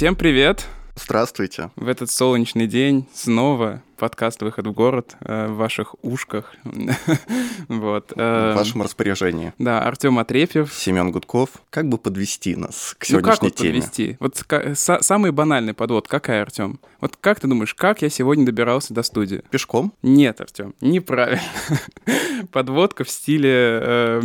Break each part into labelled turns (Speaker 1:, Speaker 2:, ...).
Speaker 1: Всем привет!
Speaker 2: Здравствуйте.
Speaker 1: В этот солнечный день снова подкаст «Выход в город» э, в ваших ушках.
Speaker 2: вот. Э, в вашем распоряжении.
Speaker 1: Да, Артем Отрепьев.
Speaker 2: Семен Гудков. Как бы подвести нас к сегодняшней ну, как вот теме?
Speaker 1: подвести? Вот самый банальный подвод какая, Артем? Вот как ты думаешь, как я сегодня добирался до студии?
Speaker 2: Пешком?
Speaker 1: Нет, Артем, неправильно. Подводка в стиле э,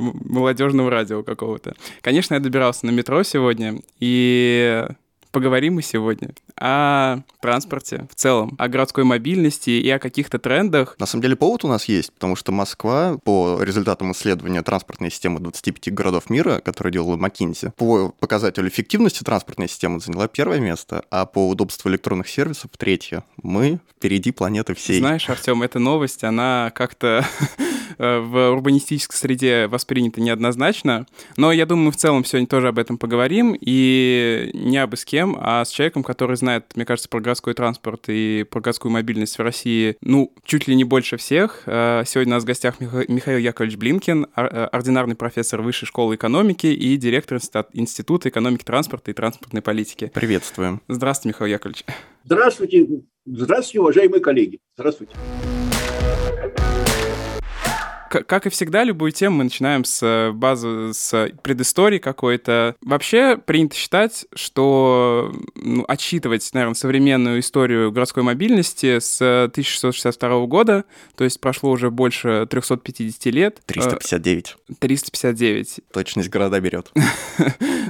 Speaker 1: молодежного радио какого-то. Конечно, я добирался на метро сегодня, и поговорим мы сегодня о транспорте в целом, о городской мобильности и о каких-то трендах.
Speaker 2: На самом деле повод у нас есть, потому что Москва по результатам исследования транспортной системы 25 городов мира, которое делала McKinsey, по показателю эффективности транспортной системы заняла первое место, а по удобству электронных сервисов третье. Мы впереди планеты всей.
Speaker 1: Знаешь, Артем, эта новость, она как-то Э, в урбанистической среде воспринято неоднозначно. Но я думаю, мы в целом сегодня тоже об этом поговорим. И не абы с кем, а с человеком, который знает, мне кажется, про городской транспорт и про городскую мобильность в России, ну, чуть ли не больше всех. Э, сегодня у нас в гостях Михаил Яковлевич Блинкин, э, ординарный профессор Высшей школы экономики и директор Института экономики транспорта и транспортной политики.
Speaker 2: Приветствуем.
Speaker 1: Здравствуйте, Михаил Яковлевич.
Speaker 3: Здравствуйте. Здравствуйте, уважаемые коллеги. Здравствуйте
Speaker 1: как и всегда, любую тему мы начинаем с э, базы, с предыстории какой-то. Вообще принято считать, что ну, отчитывать, наверное, современную историю городской мобильности с 1662 года, то есть прошло уже больше 350 лет.
Speaker 2: 359.
Speaker 1: 359.
Speaker 2: Точность города берет.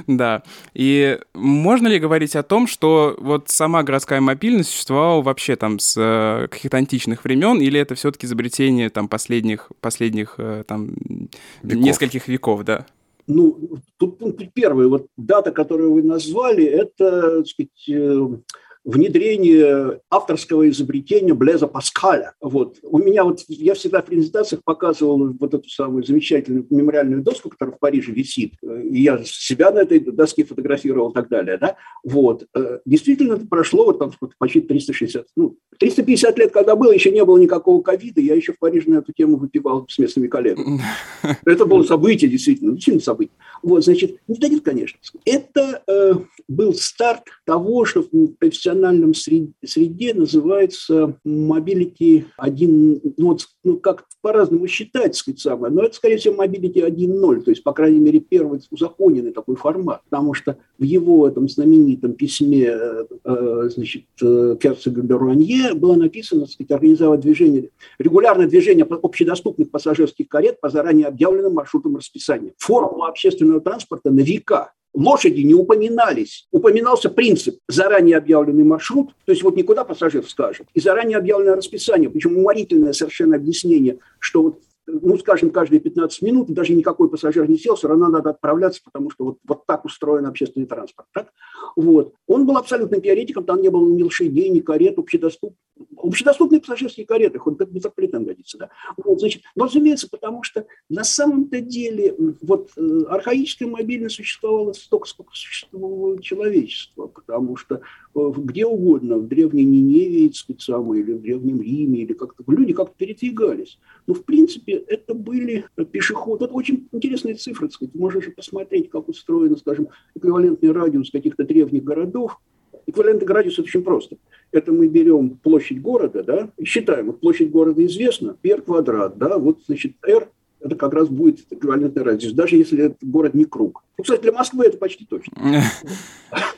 Speaker 1: Да. И можно ли говорить о том, что вот сама городская мобильность существовала вообще там с э, каких-то античных времен, или это все-таки изобретение там последних, последних последних э, там веков. нескольких веков, да.
Speaker 3: Ну, тут пункт первый. Вот дата, которую вы назвали, это, так сказать, э, внедрение авторского изобретения Блеза Паскаля. Вот. У меня вот, я всегда в презентациях показывал вот эту самую замечательную мемориальную доску, которая в Париже висит. И я себя на этой доске фотографировал и так далее. Да? Вот. Э, действительно, это прошло вот там почти 360, ну, 350 лет, когда было, еще не было никакого ковида, я еще в Париже на эту тему выпивал с местными коллегами. Это было событие, действительно, действительно событие. Вот, значит, не дадит, конечно. Это э, был старт того, что в профессиональном среде называется mobility 1, ну, вот, ну как по-разному считать, сказать, самое, но это, скорее всего, mobility 1.0, то есть, по крайней мере, первый узаконенный такой формат, потому что в его этом знаменитом письме, э, э значит, э, Керцога Беруанье было написано, сказать, организовать движение, регулярное движение общедоступных пассажирских карет по заранее объявленным маршрутам расписания. Формула общественного транспорта на века лошади не упоминались. Упоминался принцип заранее объявленный маршрут, то есть вот никуда пассажир скажет, и заранее объявленное расписание, причем уморительное совершенно объяснение, что вот ну, скажем, каждые 15 минут, даже никакой пассажир не сел, все равно надо отправляться, потому что вот, вот так устроен общественный транспорт. Так? Вот. Он был абсолютным теоретиком, там не было ни лошадей, ни карет, общедоступ... общедоступные пассажирские кареты, хоть как метрополитен годится. Да? Вот, значит, но, разумеется, потому что на самом-то деле вот э, архаическая мобильность существовала столько, сколько существовало человечество, потому что где угодно, в Древней Ниневе, самое, или в Древнем Риме, или как-то люди как-то передвигались. Но, в принципе, это были пешеходы. Это очень интересные цифры, так сказать. Можно же посмотреть, как устроен, скажем, эквивалентный радиус каких-то древних городов. Эквивалентный радиус – очень просто. Это мы берем площадь города, да, и считаем, вот площадь города известна, пер квадрат, да, вот, значит, r это как раз будет эквивалентный радиус, даже если этот город не круг. Ну, кстати, для Москвы это почти точно.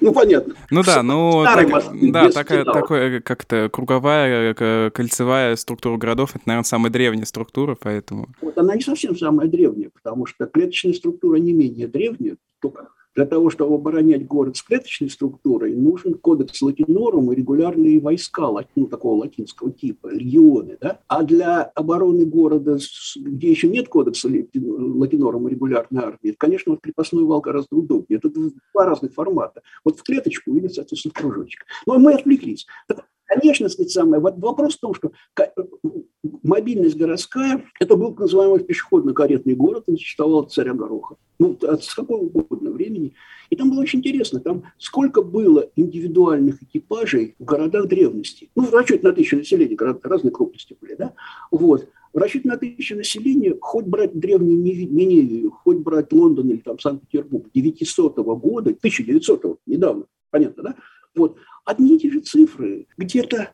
Speaker 3: Ну, понятно.
Speaker 1: Ну да, ну, да, такая, такая как-то круговая, э, кольцевая структура городов, это, наверное, самая древняя структура, поэтому...
Speaker 3: Вот она не совсем самая древняя, потому что клеточная структура не менее древняя, только для того, чтобы оборонять город с клеточной структурой, нужен кодекс латинорум и регулярные войска ну, такого латинского типа, легионы. Да? А для обороны города, где еще нет кодекса латинорум и регулярной армии, конечно, вот крепостной вал гораздо удобнее. Это два разных формата. Вот в клеточку или, соответственно, в кружочек. Но мы отвлеклись. Конечно, сказать, самое. Вот вопрос в том, что мобильность городская, это был называемый пешеходно-каретный город, он существовал от царя Гороха. Ну, от с какого угодно времени. И там было очень интересно, там сколько было индивидуальных экипажей в городах древности. Ну, в расчете на тысячу населения, города разной крупности были, да? Вот. В расчете на тысячу населения, хоть брать древнюю Миневию, хоть брать Лондон или там Санкт-Петербург 900 года, 1900 недавно, понятно, да? Вот. Одни и те же цифры, где-то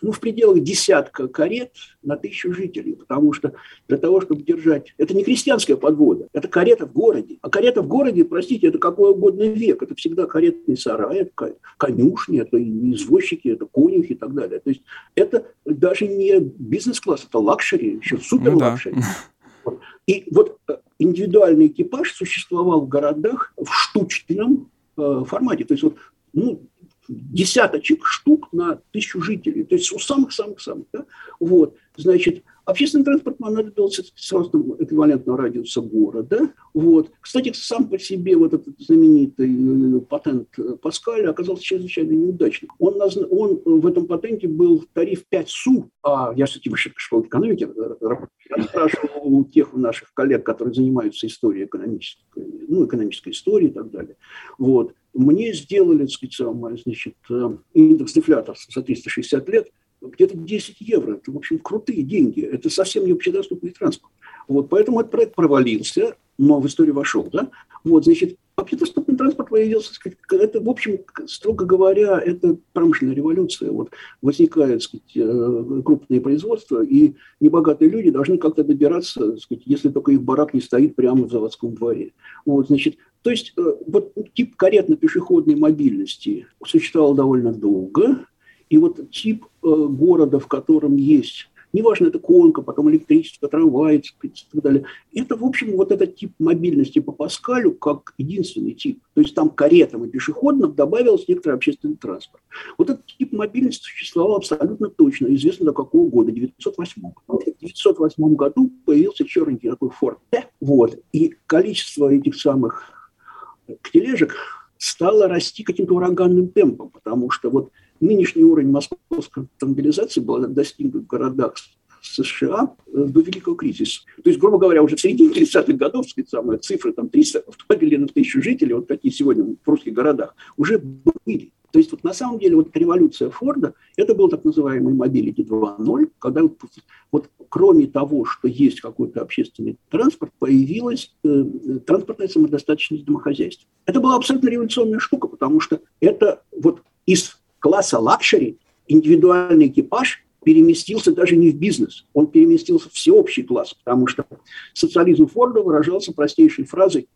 Speaker 3: ну, в пределах десятка карет на тысячу жителей, потому что для того, чтобы держать... Это не крестьянская подвода, это карета в городе. А карета в городе, простите, это какой угодно век. Это всегда каретный сарай, это конюшни, это извозчики, это конюхи и так далее. То есть это даже не бизнес-класс, это luxury, еще супер- luxury. Ну, да. И вот э, индивидуальный экипаж существовал в городах в штучном э, формате. То есть вот ну, десяточек штук на тысячу жителей, то есть у самых-самых-самых. Да? Вот, значит, общественный транспорт понадобился с ростом эквивалентного радиуса города. Вот. Кстати, сам по себе вот этот знаменитый э, патент Паскаля оказался чрезвычайно неудачным. Он, он в этом патенте был тариф 5 СУ, а я, кстати, высшей школы экономики. Я спрашивал у тех наших коллег, которые занимаются историей экономической, ну, экономической историей и так далее. Вот мне сделали, так сказать, значит, э, индекс дефляторства за 360 лет где-то 10 евро. Это, в общем, крутые деньги. Это совсем не общедоступный транспорт. Вот, поэтому этот проект провалился, но в историю вошел. Да? Вот, значит, общедоступный транспорт появился, это, в общем, строго говоря, это промышленная революция. Вот возникают сказать, э, крупные производства, и небогатые люди должны как-то добираться, сказать, если только их барак не стоит прямо в заводском дворе. Вот, значит, то есть э, вот тип каретно-пешеходной мобильности существовал довольно долго, и вот тип э, города, в котором есть неважно, это конка, потом электричество, трамвай и так далее. Это, в общем, вот этот тип мобильности по Паскалю как единственный тип. То есть там каретам и пешеходным добавился некоторый общественный транспорт. Вот этот тип мобильности существовал абсолютно точно, известно до какого года, 908. В 908 году появился черненький такой Ford T, вот, и количество этих самых тележек стало расти каким-то ураганным темпом, потому что вот нынешний уровень московской автомобилизации был достигнут в городах США до Великого кризиса. То есть, грубо говоря, уже в середине 30-х годов, сказать, самая цифра там 300 автомобилей на тысячу жителей, вот такие сегодня в русских городах, уже были. То есть вот на самом деле вот революция Форда, это был так называемый Mobility 2.0, когда вот, вот кроме того, что есть какой-то общественный транспорт, появилась э, транспортная самодостаточность домохозяйств. Это была абсолютно революционная штука, потому что это вот из класса luxury индивидуальный экипаж переместился даже не в бизнес, он переместился в всеобщий класс, потому что социализм Форда выражался простейшей фразой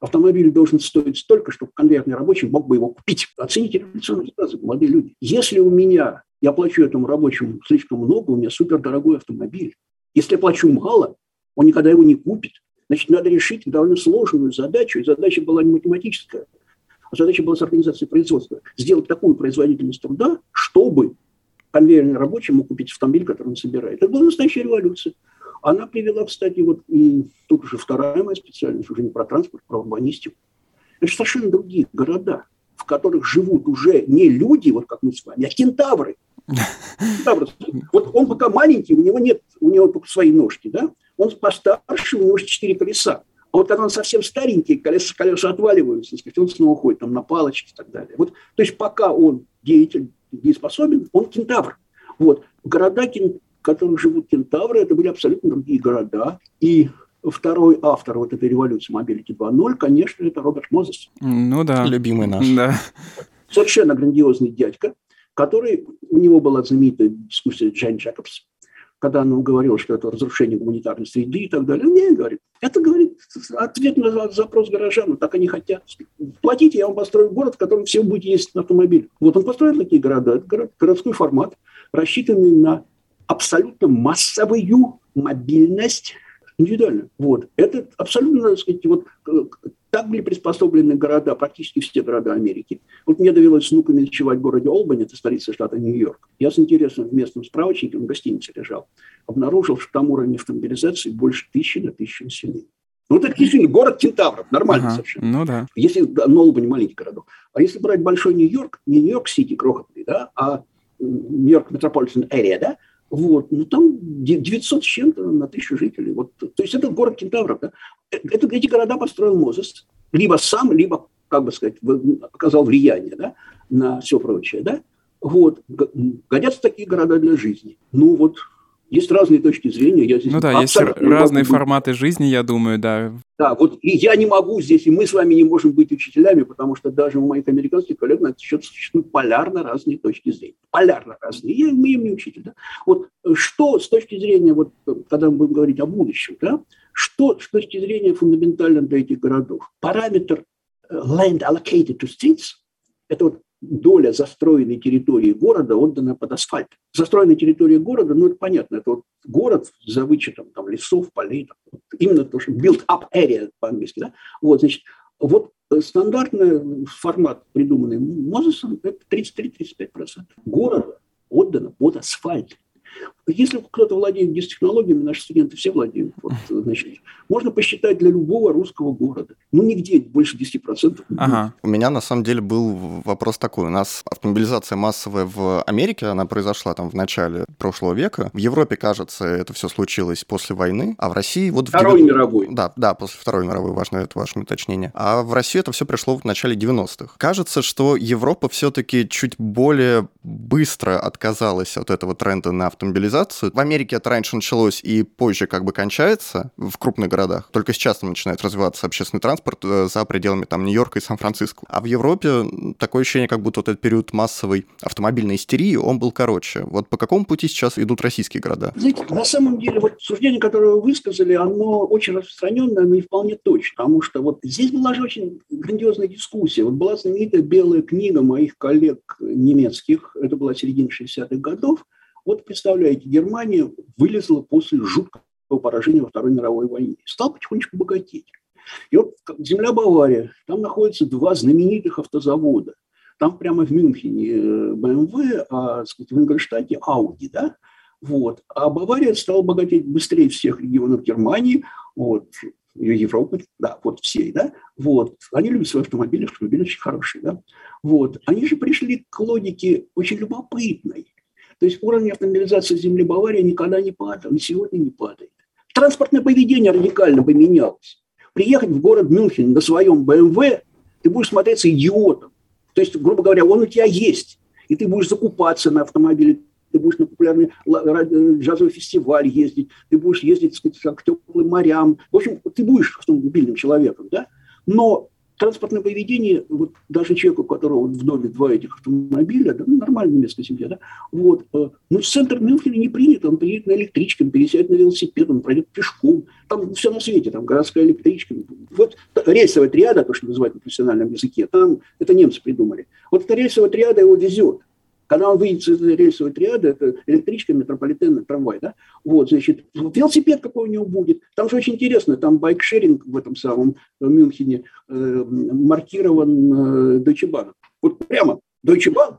Speaker 3: Автомобиль должен стоить столько, чтобы конвейерный рабочий мог бы его купить. Оцените революционные фразы, молодые люди. Если у меня, я плачу этому рабочему слишком много, у меня супердорогой автомобиль. Если я плачу мало, он никогда его не купит. Значит, надо решить довольно сложную задачу, и задача была не математическая, задача была с организацией производства. Сделать такую производительность труда, чтобы конвейерный рабочий мог купить автомобиль, который он собирает. Это была настоящая революция. Она привела, кстати, вот и тут уже вторая моя специальность, уже не про транспорт, про урбанистику. Это совершенно другие города, в которых живут уже не люди, вот как мы с вами, а кентавры. кентавры. Вот он пока маленький, у него нет, у него только свои ножки, да? Он постарше, у него четыре колеса. А вот когда он совсем старенький, колеса, колеса отваливаются, сказать, он снова ходит там на палочке и так далее. Вот, то есть пока он деятель, дееспособен, он кентавр. Вот. Города в которых живут кентавры, это были абсолютно другие города. И второй автор вот этой революции Mobility 2.0, конечно, это Роберт Мозес.
Speaker 1: Ну да.
Speaker 2: Любимый наш.
Speaker 1: Да.
Speaker 3: Совершенно грандиозный дядька, который, у него была знаменитая дискуссия Джейн Джекобс, когда он говорил, что это разрушение гуманитарной среды и так далее. Не, говорит, это, говорит, ответ на запрос горожан, так они хотят. Платите, я вам построю город, в котором все будете ездить на автомобиле. Вот он построил такие города, это город, городской формат, рассчитанный на абсолютно массовую мобильность индивидуально. Вот. Это абсолютно, так сказать, вот так были приспособлены города, практически все города Америки. Вот мне довелось с внуками ночевать в городе Олбани, это столица штата Нью-Йорк. Я с интересом в местном справочнике, в гостинице лежал, обнаружил, что там уровень автомобилизации больше тысячи на тысячу населения. Ну, это действительно город кентавров, нормально ага, совершенно.
Speaker 1: Ну да.
Speaker 3: Если да, Нолбани маленький городок. А если брать большой Нью-Йорк, не Нью-Йорк-Сити крохотный, да, а Нью-Йорк Метрополитен Эрия, да, вот. Ну, там 900 с чем-то на тысячу жителей. Вот. То есть это город кентавров. Да? Это, эти города построил Мозес. Либо сам, либо, как бы сказать, оказал влияние да, на все прочее. Да? Вот. Годятся такие города для жизни. Ну вот Есть разные точки зрения. Я
Speaker 1: здесь ну да, есть разные форматы жизни, я думаю, да.
Speaker 3: Да, вот и я не могу здесь, и мы с вами не можем быть учителями, потому что даже у моих американских коллег на этот счет существуют полярно разные точки зрения. Полярно разные. Я, мы им не учитель. Да? Вот что с точки зрения, вот когда мы будем говорить о будущем, да, что с точки зрения фундаментально для этих городов? Параметр э, land allocated to streets – это вот доля застроенной территории города отдана под асфальт. Застроенная территория города, ну, это понятно, это вот город за вычетом там, лесов, полей, там, именно то, что built up area по-английски, да, вот, значит, вот стандартный формат, придуманный Мозесом, это 33-35% города отдано под асфальт. Если кто-то владеет дистехнологиями, наши студенты все владеют, вот, значит, можно посчитать для любого русского города. Ну, нигде больше 10%.
Speaker 2: Ага. У меня, на самом деле, был вопрос такой. У нас автомобилизация массовая в Америке, она произошла там в начале прошлого века. В Европе, кажется, это все случилось после войны, а в России вот...
Speaker 3: Второй в... мировой.
Speaker 2: Да, да, после Второй мировой, важно это ваше уточнение. А в Россию это все пришло в начале 90-х. Кажется, что Европа все-таки чуть более быстро отказалась от этого тренда на автомобилизацию. В Америке это раньше началось и позже как бы кончается в крупных городах. Только сейчас там начинает развиваться общественный транспорт э, за пределами там Нью-Йорка и Сан-Франциско. А в Европе такое ощущение, как будто вот этот период массовой автомобильной истерии, он был короче. Вот по какому пути сейчас идут российские города?
Speaker 3: Знаете, на самом деле вот суждение, которое вы высказали, оно очень распространенное, но не вполне точно. Потому что вот здесь была же очень грандиозная дискуссия. Вот была знаменитая белая книга моих коллег немецких, это была середина 60-х годов, вот представляете, Германия вылезла после жуткого поражения во Второй мировой войне. Стал потихонечку богатеть. И вот земля Бавария, там находятся два знаменитых автозавода. Там прямо в Мюнхене BMW, а сказать, в Ингольштадте Audi, да? Вот. А Бавария стала богатеть быстрее всех регионов Германии, вот, Европы, да, вот всей, да, вот. Они любят свои автомобили, автомобили очень хорошие, да. Вот. Они же пришли к логике очень любопытной. То есть уровень автомобилизации земли Баварии никогда не падал, и сегодня не падает. Транспортное поведение радикально поменялось. Приехать в город Мюнхен на своем БМВ, ты будешь смотреться идиотом. То есть, грубо говоря, он у тебя есть, и ты будешь закупаться на автомобиле, ты будешь на популярный джазовый фестиваль ездить, ты будешь ездить, так сказать, к теплым морям. В общем, ты будешь автомобильным человеком, да? Но транспортное поведение, вот даже человеку, у которого в доме два этих автомобиля, да, ну, нормальная немецкая семья, да, вот, э, ну, в центр Мюнхена не принято, он приедет на электричке, он пересядет на велосипед, он пройдет пешком, там все на свете, там городская электричка. Вот рельсовая триада, то, что называют на профессиональном языке, там это немцы придумали. Вот эта рельсовая триада его везет. Когда он выйдет из рельсовой триады, это электричка, метрополитен, трамвай, да? Вот, значит, велосипед какой у него будет. Там же очень интересно, там байкшеринг в этом самом Мюнхене э, маркирован э, Deutsche Bahn. Вот прямо Deutsche Bahn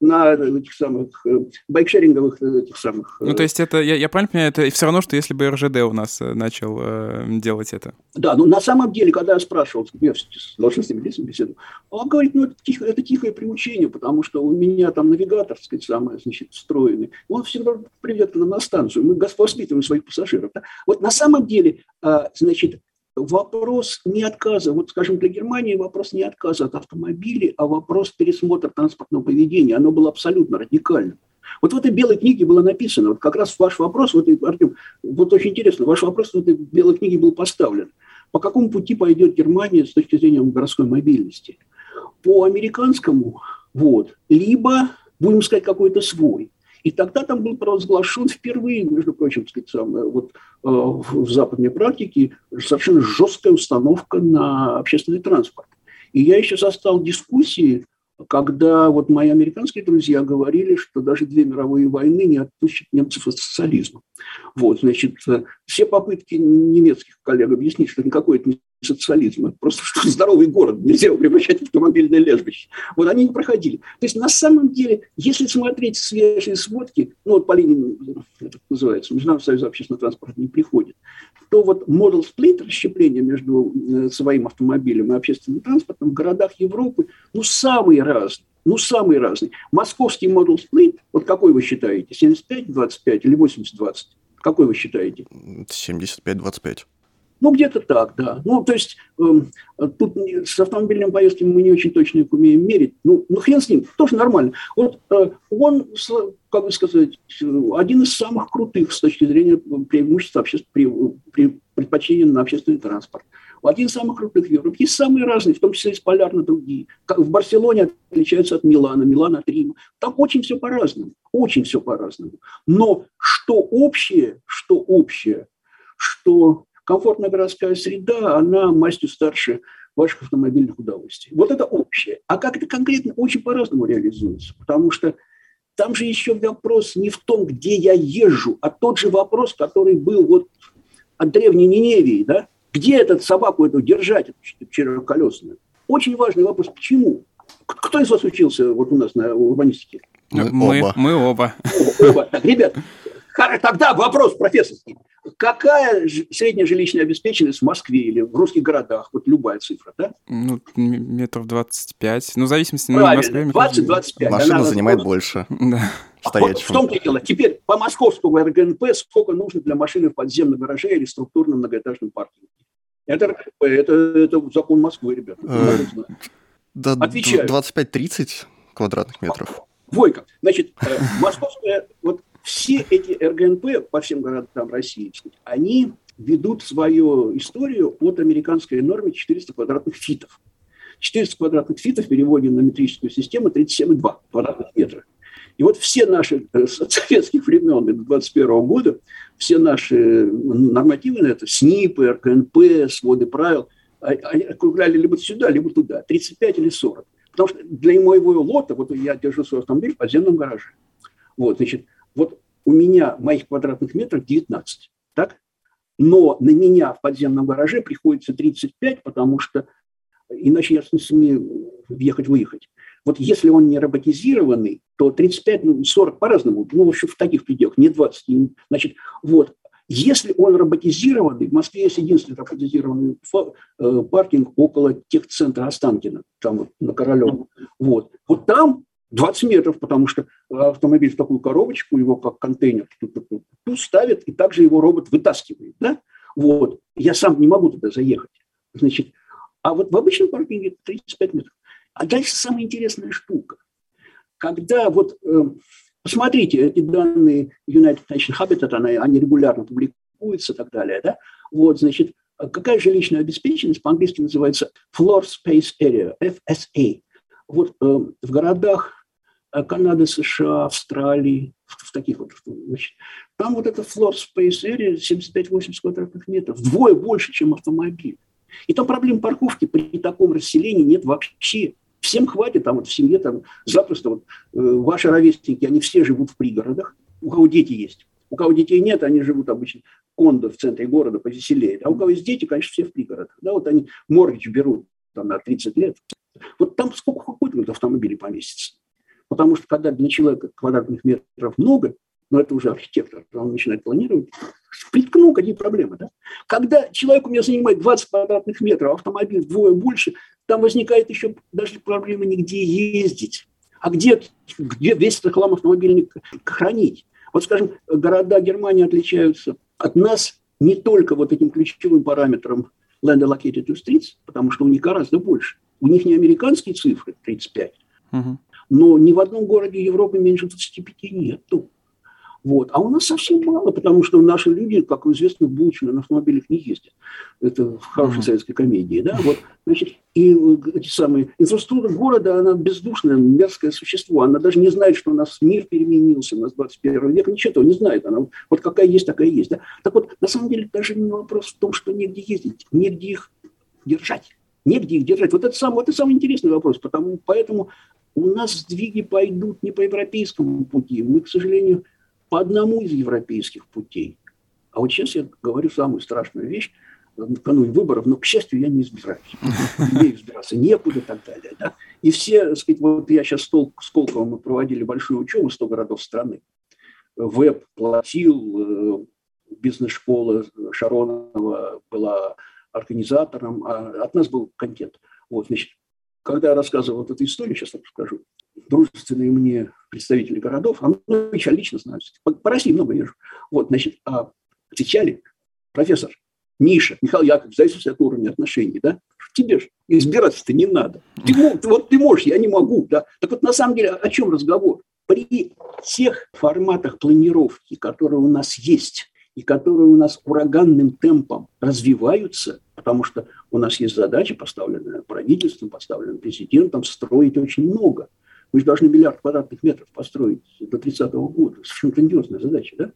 Speaker 3: на этих самых э, байкшеринговых э, этих самых...
Speaker 1: Ну, то есть это, я, я правильно понимаю, это все равно, что если бы РЖД у нас э, начал э, делать это?
Speaker 3: Да, ну на самом деле, когда я спрашивал, я с должностными лицами беседовал, он говорит, ну это, тихо, это тихое приучение, потому что у меня там навигатор, так сказать, самый, значит, встроенный, он всегда приведет на станцию, мы воспитываем своих пассажиров. Да? Вот на самом деле, а, значит, вопрос не отказа, вот, скажем, для Германии вопрос не отказа от автомобилей, а вопрос пересмотра транспортного поведения. Оно было абсолютно радикальным. Вот в этой белой книге было написано, вот как раз ваш вопрос, вот, Артем, вот очень интересно, ваш вопрос в этой белой книге был поставлен. По какому пути пойдет Германия с точки зрения городской мобильности? По американскому, вот, либо, будем сказать, какой-то свой. И тогда там был провозглашен впервые, между прочим, сказать, самое, вот, э, в западной практике совершенно жесткая установка на общественный транспорт. И я еще застал дискуссии, когда вот мои американские друзья говорили, что даже две мировые войны не отпустят немцев от социализма. Вот, значит, э, все попытки немецких коллег объяснить, что никакой это не социализм, это просто что здоровый город, нельзя его превращать в автомобильное лежбище. Вот они не проходили. То есть на самом деле, если смотреть свежие сводки, ну вот по линии, это называется, Международный союз общественного транспорта не приходит, то вот model split, расщепление между э, своим автомобилем и общественным транспортом в городах Европы, ну, самые разные. Ну, самые разные. Московский model split, вот какой вы считаете, 75-25 или 80-20? Какой вы считаете?
Speaker 2: 75-25.
Speaker 3: Ну, где-то так, да. Ну, то есть э, тут с автомобильными поездками мы не очень точно их умеем мерить. Ну, ну хрен с ним, тоже нормально. Вот э, он, как бы сказать, один из самых крутых с точки зрения преимущества обществ, при, при предпочтения на общественный транспорт. Один из самых крутых в Европе. Есть самые разные, в том числе из полярно другие. В Барселоне отличаются от Милана, Милан от Рима. Там очень все по-разному, очень все по-разному. Но что общее, что общее, что комфортная городская среда, она мастью старше ваших автомобильных удовольствий. Вот это общее. А как это конкретно очень по-разному реализуется. Потому что там же еще вопрос не в том, где я езжу, а тот же вопрос, который был вот от древней Ниневии, да? Где этот собаку эту держать, эту четырехколесную? Очень важный вопрос. Почему? Кто из вас учился вот у нас на урбанистике?
Speaker 1: Мы, оба. Мы оба.
Speaker 3: Оба. Так, ребят, тогда вопрос профессорский. Какая средняя жилищная обеспеченность в Москве или в русских городах? Вот любая цифра, да?
Speaker 1: Ну, метров 25. Ну, в зависимости
Speaker 3: на Москве. 20-25.
Speaker 2: Машина Она занимает больше.
Speaker 1: Да.
Speaker 3: Вот в том-то и дело. Теперь по московскому РГНП сколько нужно для машины в подземном гараже или структурном многоэтажном паркинге? Это РГНП, это, это закон Москвы, ребята. Э,
Speaker 2: да, Отвечаю. 25-30 квадратных метров.
Speaker 3: Войка. Значит, э, московская, вот все эти РГНП по всем городам России, они ведут свою историю от американской нормы 400 квадратных фитов. 400 квадратных фитов в переводе на метрическую систему 37,2 квадратных метра. И вот все наши э, советских времен до 21 года, все наши нормативы на это, СНИПы, РКНП, своды правил, а, они округляли либо сюда, либо туда, 35 или 40. Потому что для моего лота, вот я держу свой автомобиль в подземном гараже. Вот, значит, вот у меня моих квадратных метров 19, так? Но на меня в подземном гараже приходится 35, потому что иначе я не сумею въехать-выехать. Вот если он не роботизированный, то 35, ну, 40 по-разному, ну, в общем, в таких пределах, не 20. Значит, вот, если он роботизированный, в Москве есть единственный роботизированный э, паркинг около техцентра Останкина, там вот на Королевом. Вот. вот там 20 метров, потому что автомобиль в такую коробочку, его как контейнер тут ставит, и также его робот вытаскивает. Да? Вот. Я сам не могу туда заехать. Значит, а вот в обычном паркинге 35 метров. А дальше самая интересная штука. Когда вот, э, посмотрите, эти данные United Nations Habitat, они, они регулярно публикуются и так далее, да? Вот, значит, какая жилищная обеспеченность по-английски называется Floor Space Area, FSA. Вот э, в городах Канады, США, Австралии, в таких вот, значит, там вот эта floor space area 75-80 квадратных метров, вдвое больше, чем автомобиль. И там проблем парковки при таком расселении нет вообще. Всем хватит, там вот в семье там запросто, вот, э, ваши ровесники, они все живут в пригородах, у кого дети есть. У кого детей нет, они живут обычно кондо в центре города, повеселее. А у кого есть дети, конечно, все в пригородах. Да, вот они моргич берут там, на 30 лет. Вот там сколько хоть автомобилей поместится. Потому что когда для человека квадратных метров много, но это уже архитектор, он начинает планировать, приткнул, какие проблемы. Да? Когда человек у меня занимает 20 квадратных метров, автомобиль вдвое больше, там возникает еще даже проблема нигде ездить. А где, где весь этот хлам автомобильный хранить? Вот, скажем, города Германии отличаются от нас не только вот этим ключевым параметром land allocated to streets, потому что у них гораздо больше. У них не американские цифры 35, угу но ни в одном городе Европы меньше 25 нету. Вот. А у нас совсем мало, потому что наши люди, как известно, булочные на автомобилях не ездят. Это в хорошей mm-hmm. советской комедии. Да? Вот, значит, и эти самые... Инфраструктура города, она бездушное, мерзкое существо. Она даже не знает, что у нас мир переменился, у нас 21 век, ничего этого не знает. Она вот какая есть, такая есть. Да? Так вот, на самом деле, даже не вопрос в том, что негде ездить, негде их держать. Негде их держать. Вот это, сам, вот это самый интересный вопрос. Потому, поэтому у нас сдвиги пойдут не по европейскому пути. Мы, к сожалению, по одному из европейских путей. А вот сейчас я говорю самую страшную вещь накануне выборов, но, к счастью, я не избираюсь. Мне избираться некуда и так далее. Да? И все, так сказать, вот я сейчас с Колковым мы проводили большую учебу, 100 городов страны. Веб платил, э, бизнес-школа Шаронова была организатором, а от нас был контент. Вот, значит, когда я рассказывал вот эту историю, сейчас расскажу, дружественные мне представители городов, а ну, я лично знаю, по, по России много езжу, вот, значит, а, отвечали, профессор, Миша, Михаил Яковлевич, зависит от уровня отношений, да? Тебе же избираться-то не надо. Ты, вот ты можешь, я не могу, да? Так вот на самом деле о чем разговор? При тех форматах планировки, которые у нас есть, и которые у нас ураганным темпом развиваются, потому что у нас есть задача, поставленная правительством, поставленная президентом, строить очень много. Мы же должны миллиард квадратных метров построить до 30 -го года. Совершенно грандиозная задача, да?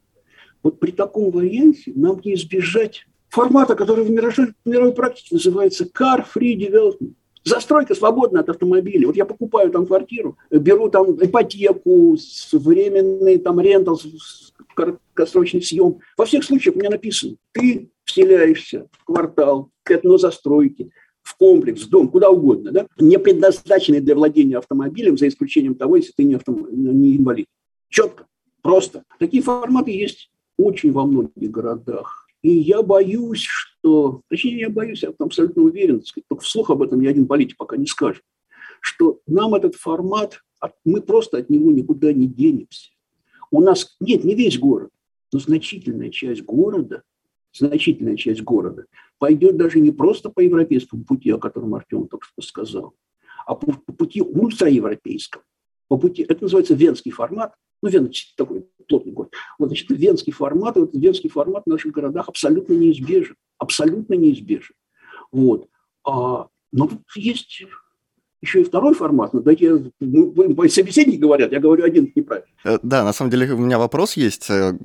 Speaker 3: Вот при таком варианте нам не избежать формата, который в мировой, в мировой практике называется car free development. Застройка свободна от автомобилей. Вот я покупаю там квартиру, беру там ипотеку, временный там рентал, краткосрочный съем. Во всех случаях у меня написано, ты вселяешься в квартал, к этнозастройке, в комплекс, в дом, куда угодно, да, не предназначенный для владения автомобилем, за исключением того, если ты не, автом... не инвалид. Четко, просто. Такие форматы есть очень во многих городах. И я боюсь, что, точнее, я боюсь, я абсолютно уверен, только вслух об этом ни один политик пока не скажет, что нам этот формат, мы просто от него никуда не денемся. У нас, нет, не весь город, но значительная часть города, значительная часть города пойдет даже не просто по европейскому пути, о котором Артем только что сказал, а по, по пути ультраевропейскому. По пути, это называется венский формат, ну, Вена такой плотный город. Вот, значит, венский формат, вот венский формат в наших городах абсолютно неизбежен. Абсолютно неизбежен. Вот. А, но есть еще и второй формат, но дайте, мои собеседники говорят, я говорю один неправильно.
Speaker 2: Э, да, на самом деле у меня вопрос есть. Э,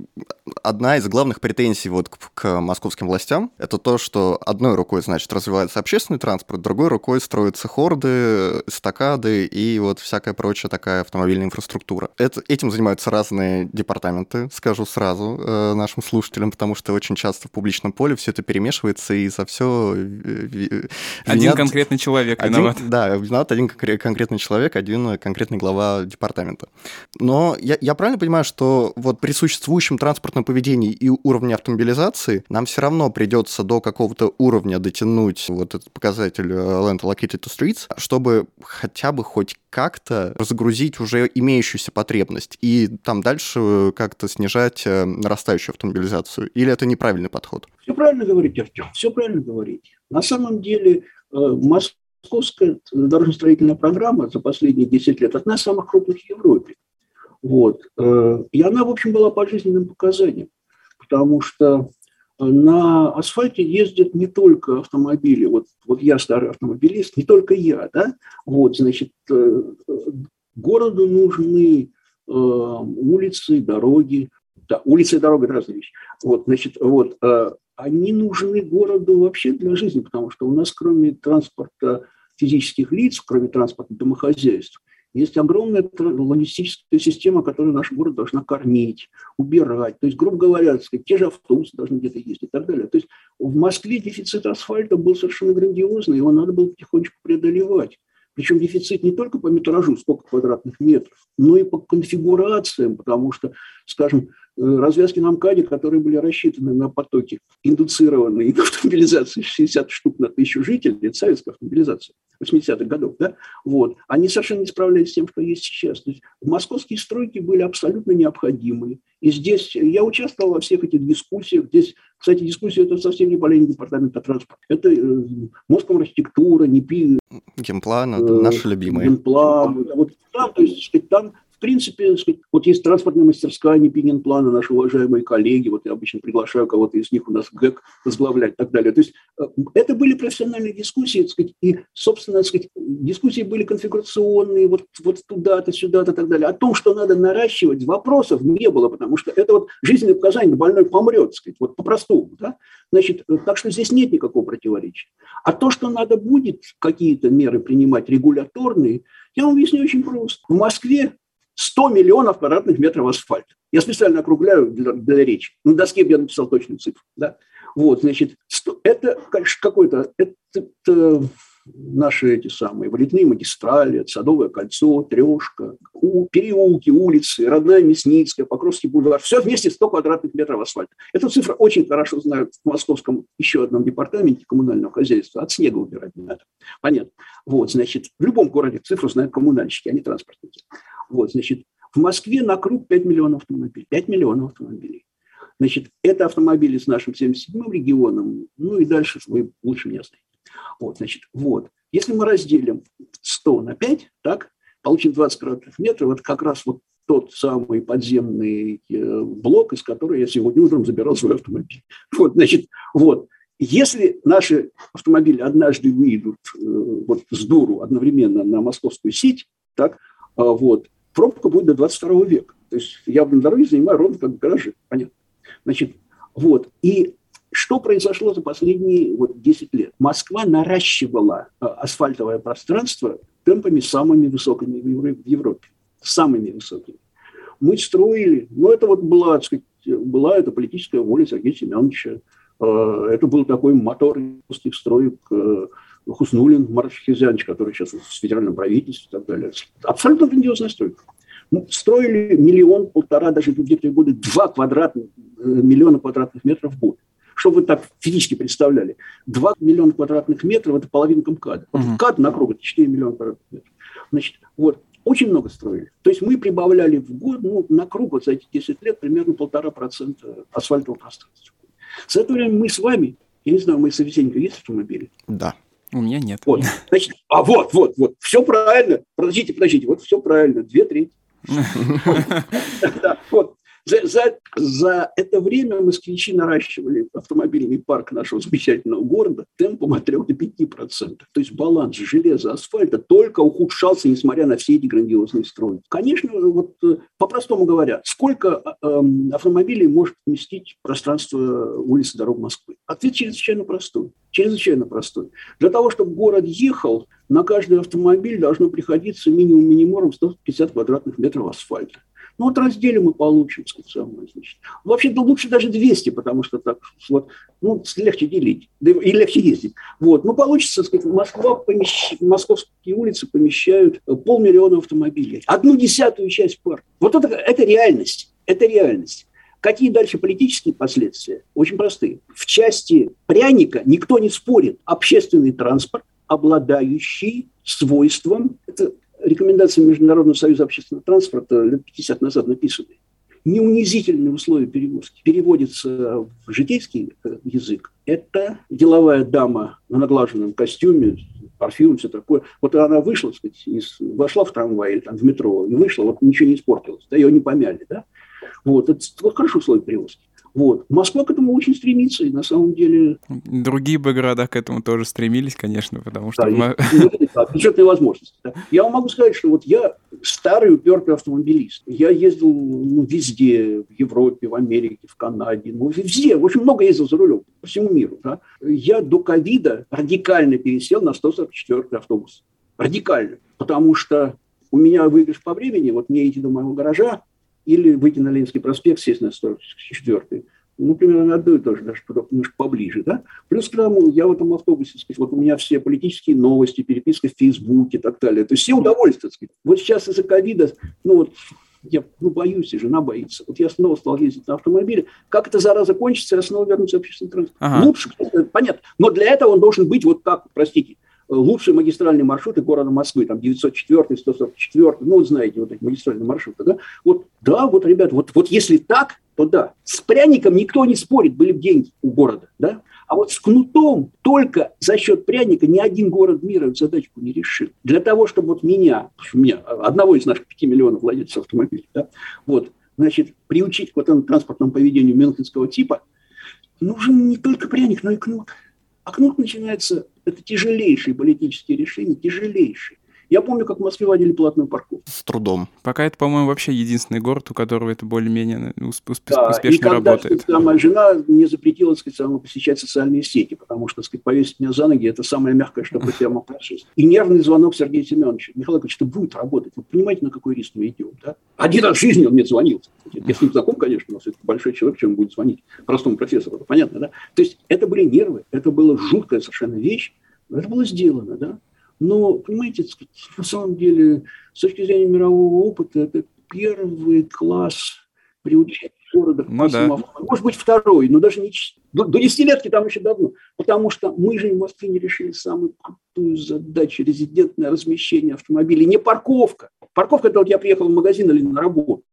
Speaker 2: одна из главных претензий вот к, к московским властям – это то, что одной рукой, значит, развивается общественный транспорт, другой рукой строятся хорды, эстакады и вот всякая прочая такая автомобильная инфраструктура. Это, этим занимаются разные департаменты, скажу сразу э, нашим слушателям, потому что очень часто в публичном поле все это перемешивается, и за все...
Speaker 1: Винят... Один конкретный человек
Speaker 2: один,
Speaker 1: виноват.
Speaker 2: Да, виноват один конкретный человек, один конкретный глава департамента. Но я, я правильно понимаю, что вот при существующем транспортном поведении и уровне автомобилизации нам все равно придется до какого-то уровня дотянуть вот этот показатель э, Land Allocated to Streets, чтобы хотя бы хоть как-то разгрузить уже имеющуюся потребность и там дальше как-то снижать э, нарастающую автомобилизацию? Или это неправильный подход?
Speaker 3: Все правильно говорите, Артем, все правильно говорите. На самом деле э, Московская дорожно-строительная программа за последние 10 лет одна из самых крупных в Европе. Вот. Э, и она, в общем, была по жизненным показаниям, потому что на асфальте ездят не только автомобили. Вот, вот я старый автомобилист, не только я, да. Вот, значит, э, городу нужны э, улицы, дороги. Да, улицы и дорога – это разные вещи. Вот, значит, вот, они нужны городу вообще для жизни, потому что у нас, кроме транспорта физических лиц, кроме транспорта домохозяйств, есть огромная логистическая система, которую наш город должна кормить, убирать. То есть, грубо говоря, сказать, те же автобусы должны где-то ездить и так далее. То есть в Москве дефицит асфальта был совершенно грандиозный, его надо было потихонечку преодолевать. Причем дефицит не только по метражу, сколько квадратных метров, но и по конфигурациям, потому что, скажем, развязки на МКАДе, которые были рассчитаны на потоки, индуцированные автомобилизацией 60 штук на тысячу жителей, это советская автомобилизация 80-х годов, да, вот, они совершенно не справлялись с тем, что есть сейчас. То есть московские стройки были абсолютно необходимы. И здесь я участвовал во всех этих дискуссиях. Здесь, кстати, дискуссия это совсем не болезнь департамента транспорта. Это э, Москва архитектура, НИПИ.
Speaker 2: Генплан, э, наши любимые.
Speaker 3: Генплан. Вот, там, то есть, там в принципе, вот есть транспортная мастерская Непинин плана, наши уважаемые коллеги, вот я обычно приглашаю кого-то из них у нас ГЭК возглавлять и так далее. То есть э, это были профессиональные дискуссии, сказать, и, собственно, сказать, дискуссии были конфигурационные, вот, вот туда-то, сюда-то и так далее. О том, что надо наращивать, вопросов не было, потому что это вот жизненное показание, больной помрет, сказать, вот по-простому. Да? Значит, э, так что здесь нет никакого противоречия. А то, что надо будет какие-то меры принимать регуляторные, я вам объясню очень просто. В Москве 100 миллионов квадратных метров асфальта. Я специально округляю для, для речи. На доске я написал точную цифру. Да? Вот, значит, 100, это какой-то, это, это наши эти самые валютные магистрали, Садовое кольцо, Трешка, переулки, улицы, Родная Мясницкая, Покровский бульвар. Все вместе 100 квадратных метров асфальта. Эту цифру очень хорошо знают в московском еще одном департаменте коммунального хозяйства. От снега убирать не надо. Понятно. Вот, значит, в любом городе цифру знают коммунальщики, а не транспортники. Вот, значит, в Москве на круг 5 миллионов автомобилей. 5 миллионов автомобилей. Значит, это автомобили с нашим 77-м регионом, ну и дальше вы лучше меня знаете. Вот, значит, вот. Если мы разделим 100 на 5, так, получим 20 квадратных метров, это как раз вот тот самый подземный э, блок, из которого я сегодня утром забирал свой автомобиль. Вот, значит, вот. Если наши автомобили однажды выйдут э, вот с дуру одновременно на московскую сеть, так, а, вот, пробка будет до 22 века. То есть я на дороге занимаю ровно как гаражи. Понятно. Значит, вот. И что произошло за последние вот, 10 лет? Москва наращивала а, асфальтовое пространство темпами самыми высокими в Европе. Самыми высокими. Мы строили, ну это вот была, так сказать, была это политическая воля Сергея Семеновича. А, это был такой мотор русских строек э, Хуснулин Марш Хизянович, который сейчас в федеральном правительстве и так далее. Абсолютно грандиозная стройка. Мы строили миллион, полтора, даже в некоторые годы два квадратных, э, миллиона квадратных метров в год. Чтобы вы так физически представляли. Два миллиона квадратных метров – это половинка МКАДа. Вот МКАД на круг – это 4 миллиона квадратных метров. Значит, вот, очень много строили. То есть мы прибавляли в год, ну, на круг вот за эти 10 лет примерно полтора процента асфальтового пространства. За это время мы с вами, я не знаю, мы собеседника есть автомобили?
Speaker 2: Да.
Speaker 1: У меня нет.
Speaker 3: Вот. Значит, а вот, вот, вот, все правильно. Подождите, подождите, вот все правильно. Две трети. Вот. За, за, за это время москвичи наращивали автомобильный парк нашего замечательного города темпом от 3 до 5 процентов. То есть баланс железа, асфальта только ухудшался, несмотря на все эти грандиозные стройки. Конечно, вот э, по-простому говоря, сколько э, автомобилей может вместить пространство улиц и дорог Москвы? Ответ чрезвычайно простой. Чрезвычайно простой. Для того, чтобы город ехал, на каждый автомобиль должно приходиться минимум-минимум 150 квадратных метров асфальта. Ну вот разделим и получим, сказать, самое, значит. Вообще-то лучше даже 200, потому что так вот, ну, легче делить да и легче ездить. Вот, ну получится, сказать, Москва помещ... московские улицы помещают полмиллиона автомобилей. Одну десятую часть парка. Вот это, это реальность, это реальность. Какие дальше политические последствия? Очень простые. В части пряника никто не спорит. Общественный транспорт, обладающий свойством, это рекомендации Международного союза общественного транспорта лет 50 назад написаны. Неунизительные условия перевозки. Переводится в житейский э, язык. Это деловая дама на наглаженном костюме, парфюм, все такое. Вот она вышла, так сказать, из, вошла в трамвай или там в метро и вышла, вот ничего не испортилось, да, ее не помяли, да. Вот, это хорошо условия перевозки. Вот. Москва к этому очень стремится, и на самом деле...
Speaker 1: Другие бы города к этому тоже стремились, конечно, потому что...
Speaker 3: Да, бюджетные возможности. Да. Я вам могу сказать, что вот я старый упертый автомобилист. Я ездил ну, везде, в Европе, в Америке, в Канаде, ну, везде, очень много ездил за рулем, по всему миру. Да. Я до ковида радикально пересел на 144 автобус. Радикально. Потому что у меня выигрыш по времени, вот мне идти до моего гаража, или выйти на Ленинский проспект, сесть на 144 ну, примерно на одно и то же, даже немножко поближе, да. Плюс к тому, я в этом автобусе, сказать, вот у меня все политические новости, переписка в Фейсбуке и так далее. То есть все удовольствия, сказать. Вот сейчас из-за ковида, ну вот, я ну, боюсь, и жена боится. Вот я снова стал ездить на автомобиле. Как эта зараза кончится, я снова вернусь в общественный транспорт. Ага. Лучше, понятно. Но для этого он должен быть вот как, простите, лучшие магистральные маршруты города Москвы, там 904, 144, ну, вот знаете, вот эти магистральные маршруты, да, вот, да, вот, ребят, вот, вот если так, то да, с пряником никто не спорит, были бы деньги у города, да, а вот с кнутом только за счет пряника ни один город мира эту задачку не решил. Для того, чтобы вот меня, меня одного из наших 5 миллионов владельцев автомобилей, да, вот, значит, приучить к вот этому транспортному поведению мюнхенского типа, нужен не только пряник, но и кнут. А кнут начинается это тяжелейшие политические решения, тяжелейшие. Я помню, как в Москве водили платную парковку.
Speaker 2: С трудом.
Speaker 1: Пока это, по-моему, вообще единственный город, у которого это более-менее усп- усп- да, успешно и когда, работает.
Speaker 3: Сказать, моя жена мне запретила, так сказать, посещать социальные сети, потому что, так сказать, повесить меня за ноги – это самое мягкое, что бы я мог прочесть. И нервный звонок Сергея Семеновича. Михаил Ильич, это будет работать. Вы понимаете, на какой риск мы идем, да? Один раз в жизни он мне звонил. Я с ним знаком, конечно, но это большой человек, чем будет звонить простому профессору. Понятно, да? То есть это были нервы, это была жуткая совершенно вещь. Это было сделано, да? Но, понимаете, на самом деле, с точки зрения мирового опыта, это первый класс приучения города к ну, да. Может быть, второй, но даже не... До, до десятилетки там еще давно. Потому что мы же в Москве не решили самую крутую задачу – резидентное размещение автомобилей. Не парковка. Парковка – это вот я приехал в магазин или на работу.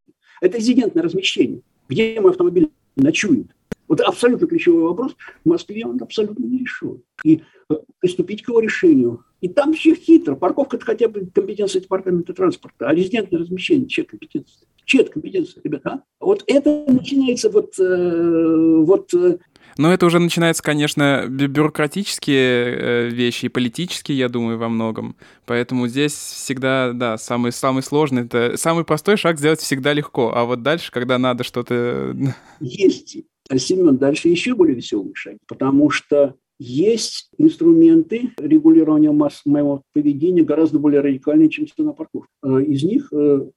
Speaker 3: Это резидентное размещение. Где мой автомобиль ночует. Вот абсолютно ключевой вопрос. В Москве он абсолютно не решен. И э, приступить к его решению. И там все хитро. Парковка – это хотя бы компетенция департамента транспорта, а резидентное размещение – чья компетенция? Чья компетенция, ребята? А? Вот это начинается вот, э, вот э,
Speaker 1: но это уже начинается, конечно, бюрократические э, вещи и политические, я думаю, во многом. Поэтому здесь всегда, да, самый, самый сложный, это самый простой шаг сделать всегда легко. А вот дальше, когда надо что-то...
Speaker 3: Есть, Семен, дальше еще более веселый шаг, потому что есть инструменты регулирования масс моего поведения гораздо более радикальные, чем на парковке. Э, из них э,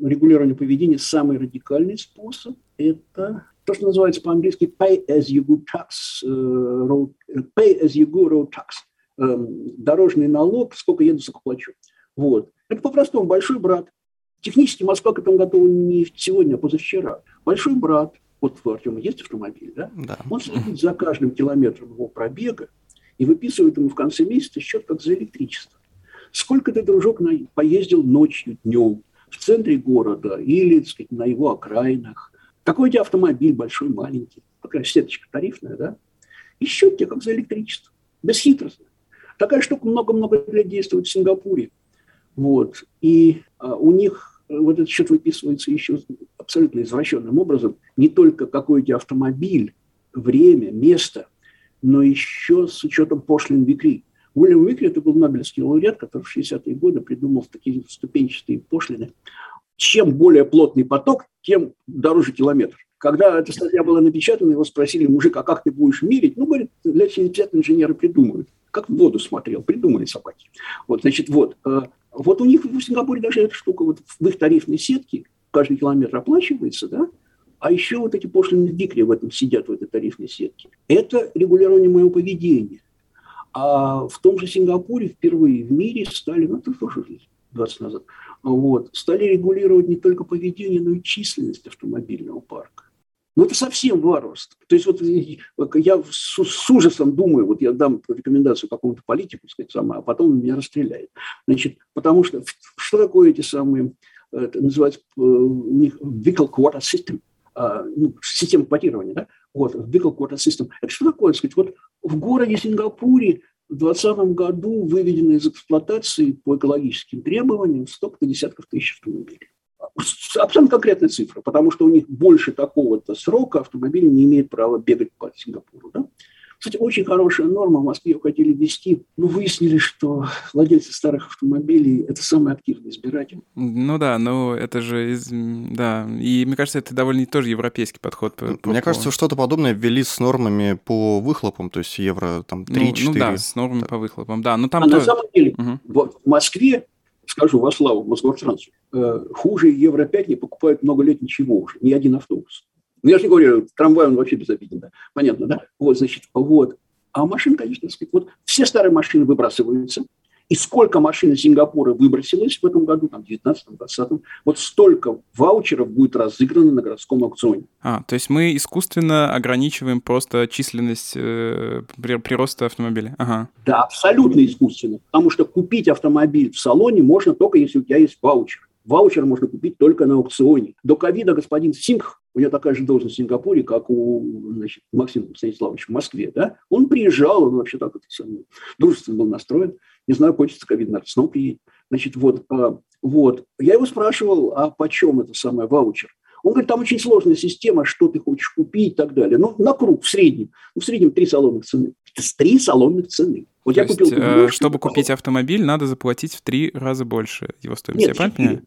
Speaker 3: регулирование поведения самый радикальный способ – это то, что называется по-английски pay as you go tax, э, road, pay as you go road tax, эм, дорожный налог, сколько еду, сколько плачу. Вот. Это по-простому большой брат. Технически Москва к этому готова не сегодня, а позавчера. Большой брат, вот у Артема есть автомобиль, да?
Speaker 2: да?
Speaker 3: Он следит за каждым километром его пробега и выписывает ему в конце месяца счет как за электричество. Сколько ты, дружок, поездил ночью, днем в центре города или, так сказать, на его окраинах, какой у тебя автомобиль, большой, маленький, такая сеточка тарифная, да? И счет тебе как за электричество, бесхитростно. Такая штука много-много лет действует в Сингапуре. Вот. И а, у них э, вот этот счет выписывается еще абсолютно извращенным образом. Не только какой у тебя автомобиль, время, место, но еще с учетом пошлин Викри. Уильям Викри – это был Нобелевский лауреат, который в 60-е годы придумал такие ступенчатые пошлины чем более плотный поток, тем дороже километр. Когда эта статья была напечатана, его спросили, мужик, а как ты будешь мерить? Ну, говорит, для 50 инженеры придумают. Как в воду смотрел, придумали собаки. Вот, значит, вот. Э, вот у них в Сингапуре даже эта штука, вот в их тарифной сетке каждый километр оплачивается, да, а еще вот эти пошлины дикри в этом сидят, в этой тарифной сетке. Это регулирование моего поведения. А в том же Сингапуре впервые в мире стали, ну, это тоже 20 назад, вот, стали регулировать не только поведение, но и численность автомобильного парка. Ну, это совсем варварство. То есть вот я с, ужасом думаю, вот я дам рекомендацию какому-то политику, сказать, самое, а потом меня расстреляет. Значит, потому что что такое эти самые, это называется э, у них vehicle quota system, а, ну, система квотирования, да? Вот, vehicle quota system. Это что такое, сказать, вот в городе Сингапуре в 2020 году выведено из эксплуатации по экологическим требованиям столько десятков тысяч автомобилей. Абсолютно конкретная цифра, потому что у них больше такого-то срока автомобиль не имеет права бегать по Сингапуру. Да? Кстати, очень хорошая норма, в Москве хотели ввести, но выяснили, что владельцы старых автомобилей – это самый активный избиратель.
Speaker 1: Ну да, но это же, из, да, и мне кажется, это довольно тоже европейский подход.
Speaker 2: По, мне кажется, что-то подобное ввели с нормами по выхлопам, то есть евро там 3-4.
Speaker 1: Ну, ну да, с нормами так. по выхлопам, да. Но там
Speaker 3: а то... на самом деле, угу. вот в Москве скажу во славу Москвотрансу, э, хуже Евро-5 не покупают много лет ничего уже, ни один автобус. Ну, я же не говорю, трамвай он вообще безобиден, да. Понятно, да? Вот, значит, вот. А машин, конечно, сказать, вот все старые машины выбрасываются, и сколько машин из Сингапура выбросилось в этом году, там, 19-20, вот столько ваучеров будет разыграно на городском аукционе.
Speaker 1: А, то есть мы искусственно ограничиваем просто численность э, прироста автомобиля? Ага.
Speaker 3: Да, абсолютно искусственно, потому что купить автомобиль в салоне можно только если у тебя есть ваучер. Ваучер можно купить только на аукционе. До ковида господин Сингх у него такая же должность в Сингапуре, как у значит, Максима Станиславовича в Москве, да, он приезжал, он вообще так это самое, дружественно был настроен, не знаю, хочется ковид, наверное, снова приедет. Значит, вот, а, вот, я его спрашивал, а почем это самое ваучер? Он говорит, там очень сложная система, что ты хочешь купить и так далее. Ну, на круг, в среднем. Ну, в среднем три салонных цены. Это три салонных цены.
Speaker 1: Вот То я есть, купил... Э, чтобы купить автомобиль, надо заплатить в три раза больше его стоимости.
Speaker 3: Нет, я правильно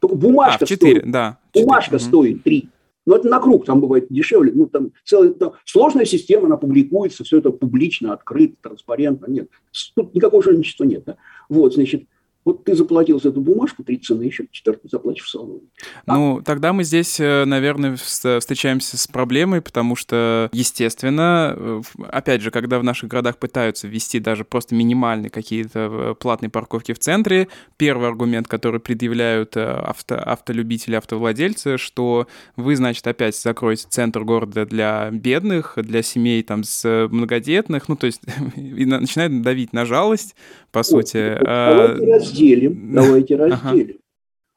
Speaker 3: Только бумажка
Speaker 1: а, в 4,
Speaker 3: стоит.
Speaker 1: да.
Speaker 3: 4. Бумажка угу. стоит три. Но это на круг, там бывает дешевле. Ну, там целая там, сложная система, она публикуется, все это публично, открыто, транспарентно. Нет, тут никакого жульничества нет. Да? Вот, значит, вот ты заплатил за эту бумажку три цены, еще четвертую заплатишь в салоне.
Speaker 1: А ну, тогда мы здесь, э, наверное, встречаемся с проблемой, потому что, естественно, э, опять же, когда в наших городах пытаются ввести даже просто минимальные какие-то э, платные парковки в центре, первый аргумент, который предъявляют авто, автолюбители, автовладельцы, что вы, значит, опять закроете центр города для бедных, для семей там с многодетных, ну, то есть начинают давить на жалость, по сути.
Speaker 3: А, разделим, давайте разделим.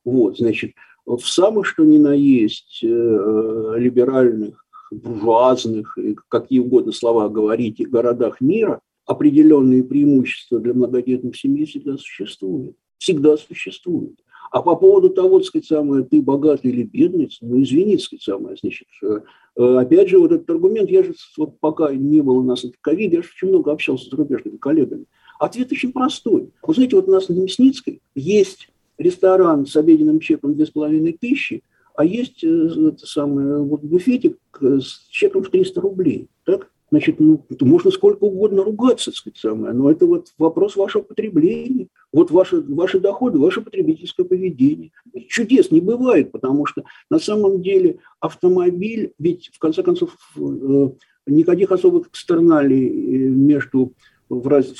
Speaker 3: Вот, значит, в самых что ни на есть э, либеральных буржуазных, какие угодно слова говорите, городах мира, определенные преимущества для многодетных семей всегда существуют. Всегда существуют. А по поводу того, так сказать, самое, ты богатый или бедный, ну, извини, так сказать, самое, значит, э, э, опять же, вот этот аргумент, я же, вот пока не было у нас этот ковид, я же очень много общался с зарубежными коллегами. Ответ очень простой. Вы знаете, вот у нас на Мясницкой есть ресторан с обеденным чеком 2500, а есть э, это самое, вот буфетик с чеком в 300 рублей. Так? Значит, ну, можно сколько угодно ругаться, так сказать, самое, но это вот вопрос вашего потребления, вот ваши, ваши доходы, ваше потребительское поведение. Чудес не бывает, потому что на самом деле автомобиль, ведь в конце концов э, никаких особых экстерналей э, между в раз,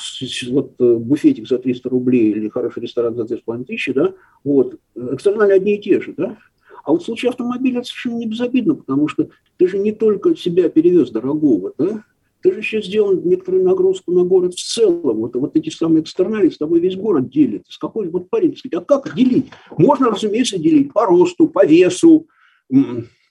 Speaker 3: вот э, буфетик за 300 рублей или хороший ресторан за 2500, да, вот, экстернали одни и те же, да, а вот в случае автомобиля это совершенно не безобидно, потому что ты же не только себя перевез дорогого, да? Ты же еще сделал некоторую нагрузку на город в целом. Вот, вот эти самые экстерналии с тобой весь город делит. С какой вот парень, сказать, а как делить? Можно, разумеется, делить по росту, по весу,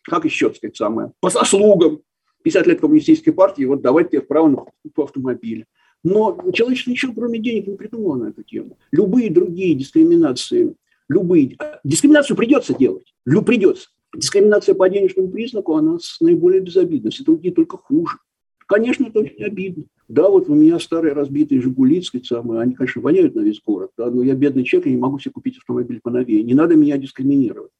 Speaker 3: как еще, так сказать, самое, по заслугам. 50 лет коммунистической партии, вот давайте тебе право на покупку автомобиля. Но человечество ничего, кроме денег, не придумало на эту тему. Любые другие дискриминации, любые... Дискриминацию придется делать. Лю придется. Дискриминация по денежному признаку, она наиболее безобидна, все другие только хуже. Конечно, это очень обидно. Да, вот у меня старые разбитые «Жигули», самые, они, конечно, воняют на весь город, да, но я бедный человек, я не могу себе купить автомобиль поновее. Не надо меня дискриминировать.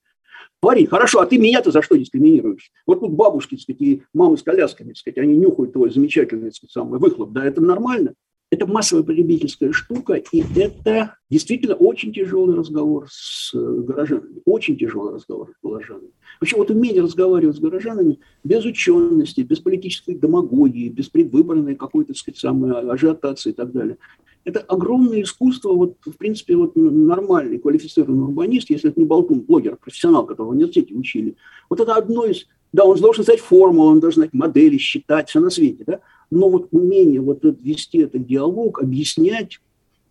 Speaker 3: Парень, хорошо, а ты меня-то за что дискриминируешь? Вот тут бабушки, так сказать, и мамы с колясками, так сказать, они нюхают твой замечательный, так сказать, самый выхлоп. Да, это нормально. Это массовая потребительская штука, и это действительно очень тяжелый разговор с э, горожанами. Очень тяжелый разговор с горожанами. Вообще вот умение разговаривать с горожанами без учености, без политической демагогии, без предвыборной какой-то, так сказать, самой ажиотации и так далее. Это огромное искусство, вот, в принципе, вот нормальный, квалифицированный урбанист, если это не болтун, блогер, профессионал, которого в университете учили. Вот это одно из... Да, он должен знать формулу, он должен знать модели, считать, все на свете, да? Но вот умение вот вести этот диалог, объяснять,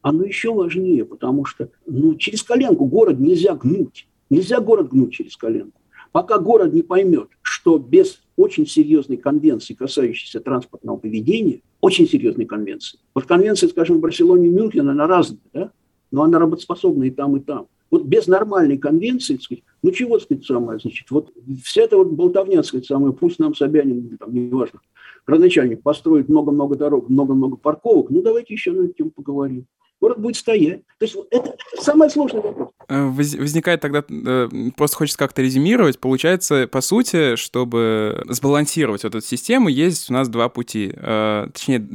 Speaker 3: оно еще важнее, потому что ну, через коленку город нельзя гнуть. Нельзя город гнуть через коленку. Пока город не поймет, что без очень серьезной конвенции, касающейся транспортного поведения, очень серьезной конвенции. Вот конвенция, скажем, в Барселоне и Мюнхене, она разная, да? но она работоспособна и там, и там. Вот без нормальной конвенции, сказать, ну чего, сказать, самое, значит, вот вся эта вот болтовня, сказать, самое, пусть нам Собянин, там, неважно, родоначальник построит много-много дорог, много-много парковок, ну давайте еще на эту тему поговорим. Город будет стоять. То есть это, это самый сложный вопрос.
Speaker 1: Э, возникает тогда, э, просто хочется как-то резюмировать, получается, по сути, чтобы сбалансировать вот эту систему, есть у нас два пути. Э, точнее,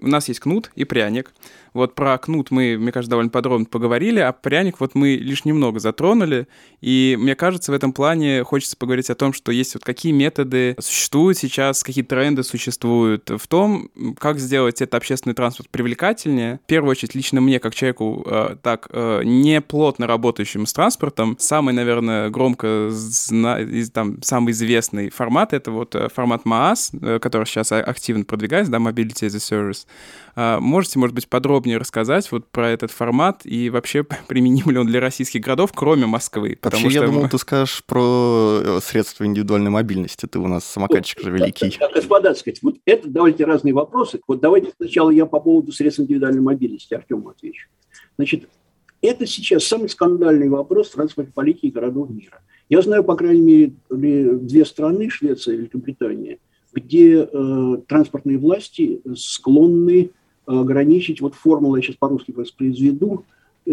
Speaker 1: у нас есть кнут и пряник. Вот про кнут мы, мне кажется, довольно подробно поговорили, а пряник вот мы лишь немного затронули. И мне кажется, в этом плане хочется поговорить о том, что есть вот какие методы существуют сейчас, какие тренды существуют в том, как сделать этот общественный транспорт привлекательнее. В первую очередь, лично мне, как человеку, э, так э, не плотно работающему с транспортом, самый, наверное, громко зна... там, самый известный формат — это вот э, формат MAAS, который сейчас активно продвигается, да, Mobility as a Service. А, можете, может быть, подробнее рассказать вот про этот формат и вообще применим ли он для российских городов, кроме Москвы?
Speaker 2: Потому вообще, что... я думал, ты скажешь про э, средства индивидуальной мобильности. Ты у нас самокатчик же великий.
Speaker 3: Господа, сказать, вот это давайте разные вопросы. Вот давайте сначала я по поводу средств индивидуальной мобильности Артему отвечу. Значит, это сейчас самый скандальный вопрос транспортной политики городов мира. Я знаю, по крайней мере, две страны, Швеция и Великобритания, где э, транспортные власти склонны ограничить, вот формулу я сейчас по-русски воспроизведу,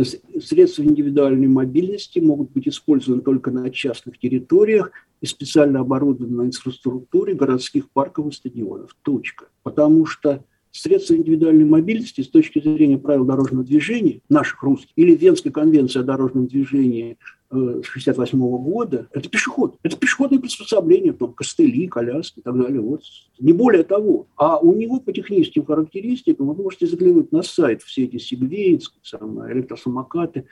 Speaker 3: средства индивидуальной мобильности могут быть использованы только на частных территориях и специально оборудованной инфраструктуре городских парков и стадионов. Точка. Потому что средства индивидуальной мобильности с точки зрения правил дорожного движения, наших русских, или Венской конвенции о дорожном движении 1968 э, года, это пешеход. Это пешеходное приспособление, там, костыли, коляски и так далее. Вот. Не более того. А у него по техническим характеристикам, вы можете заглянуть на сайт, все эти сегвеи, электросамокаты,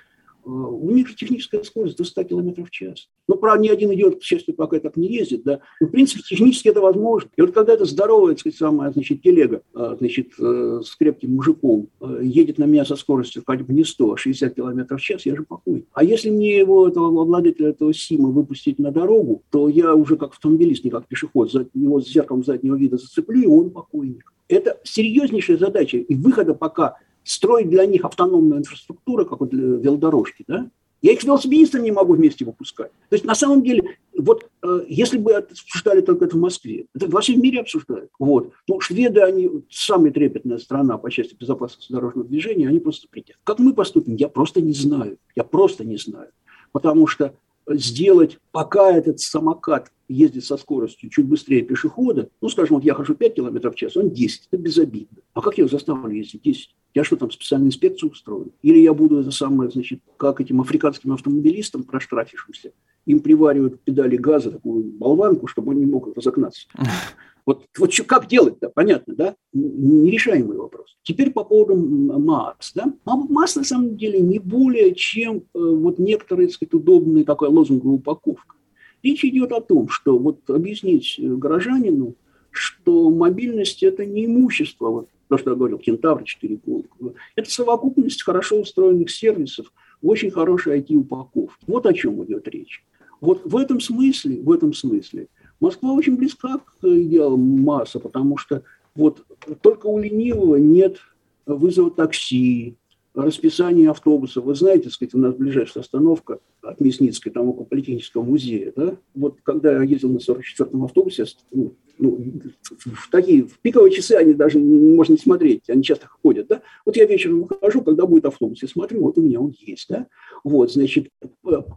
Speaker 3: у них же техническая скорость до 100 км в час. Ну, правда, ни один идиот, к счастью, пока так не ездит, да. Но, в принципе, технически это возможно. И вот когда эта здоровая, так сказать, самая, значит, телега, э, значит, э, с крепким мужиком едет на меня со скоростью хотя бы не 100, а 60 км в час, я же покой. А если мне его, этого обладателя этого СИМа выпустить на дорогу, то я уже как автомобилист, не как пешеход, его с зеркалом заднего вида зацеплю, и он покойник. Это серьезнейшая задача. И выхода пока строить для них автономную инфраструктуру, как вот велодорожки, да, я их с велосипедистами не могу вместе выпускать. То есть на самом деле, вот э, если бы обсуждали только это в Москве, это во всем мире обсуждают. Вот. Ну, шведы, они самая трепетная страна по части безопасности дорожного движения, они просто придят. Как мы поступим, я просто не знаю. Я просто не знаю. Потому что сделать, пока этот самокат ездит со скоростью чуть быстрее пешехода, ну, скажем, вот я хожу 5 км в час, он 10, это безобидно. А как я его заставлю ездить 10? Я что, там специальную инспекцию устрою? Или я буду это самое, значит, как этим африканским автомобилистам проштрафившимся, им приваривают педали газа, такую болванку, чтобы он не мог разогнаться. Вот, вот что, как делать-то, понятно, да? Нерешаемый вопрос. Теперь по поводу масс. Да? Масс на самом деле не более чем э, вот некоторые, так сказать, удобные такая лозунговая упаковка. Речь идет о том, что вот объяснить горожанину, что мобильность – это не имущество, вот то, что я говорил, Кентавр 4 это совокупность хорошо устроенных сервисов, очень хорошей IT-упаковки. Вот о чем идет речь. Вот в этом смысле, в этом смысле – Москва очень близка к идеалам масса, потому что вот только у ленивого нет вызова такси, расписания автобуса. Вы знаете, сказать, у нас ближайшая остановка от Мясницкой, там около Политехнического музея. Да? Вот когда я ездил на 44-м автобусе, ну, ну, в такие в пиковые часы они даже можно смотреть, они часто ходят, да. Вот я вечером выхожу, когда будет автобус, я смотрю, вот у меня он есть, да. Вот, значит,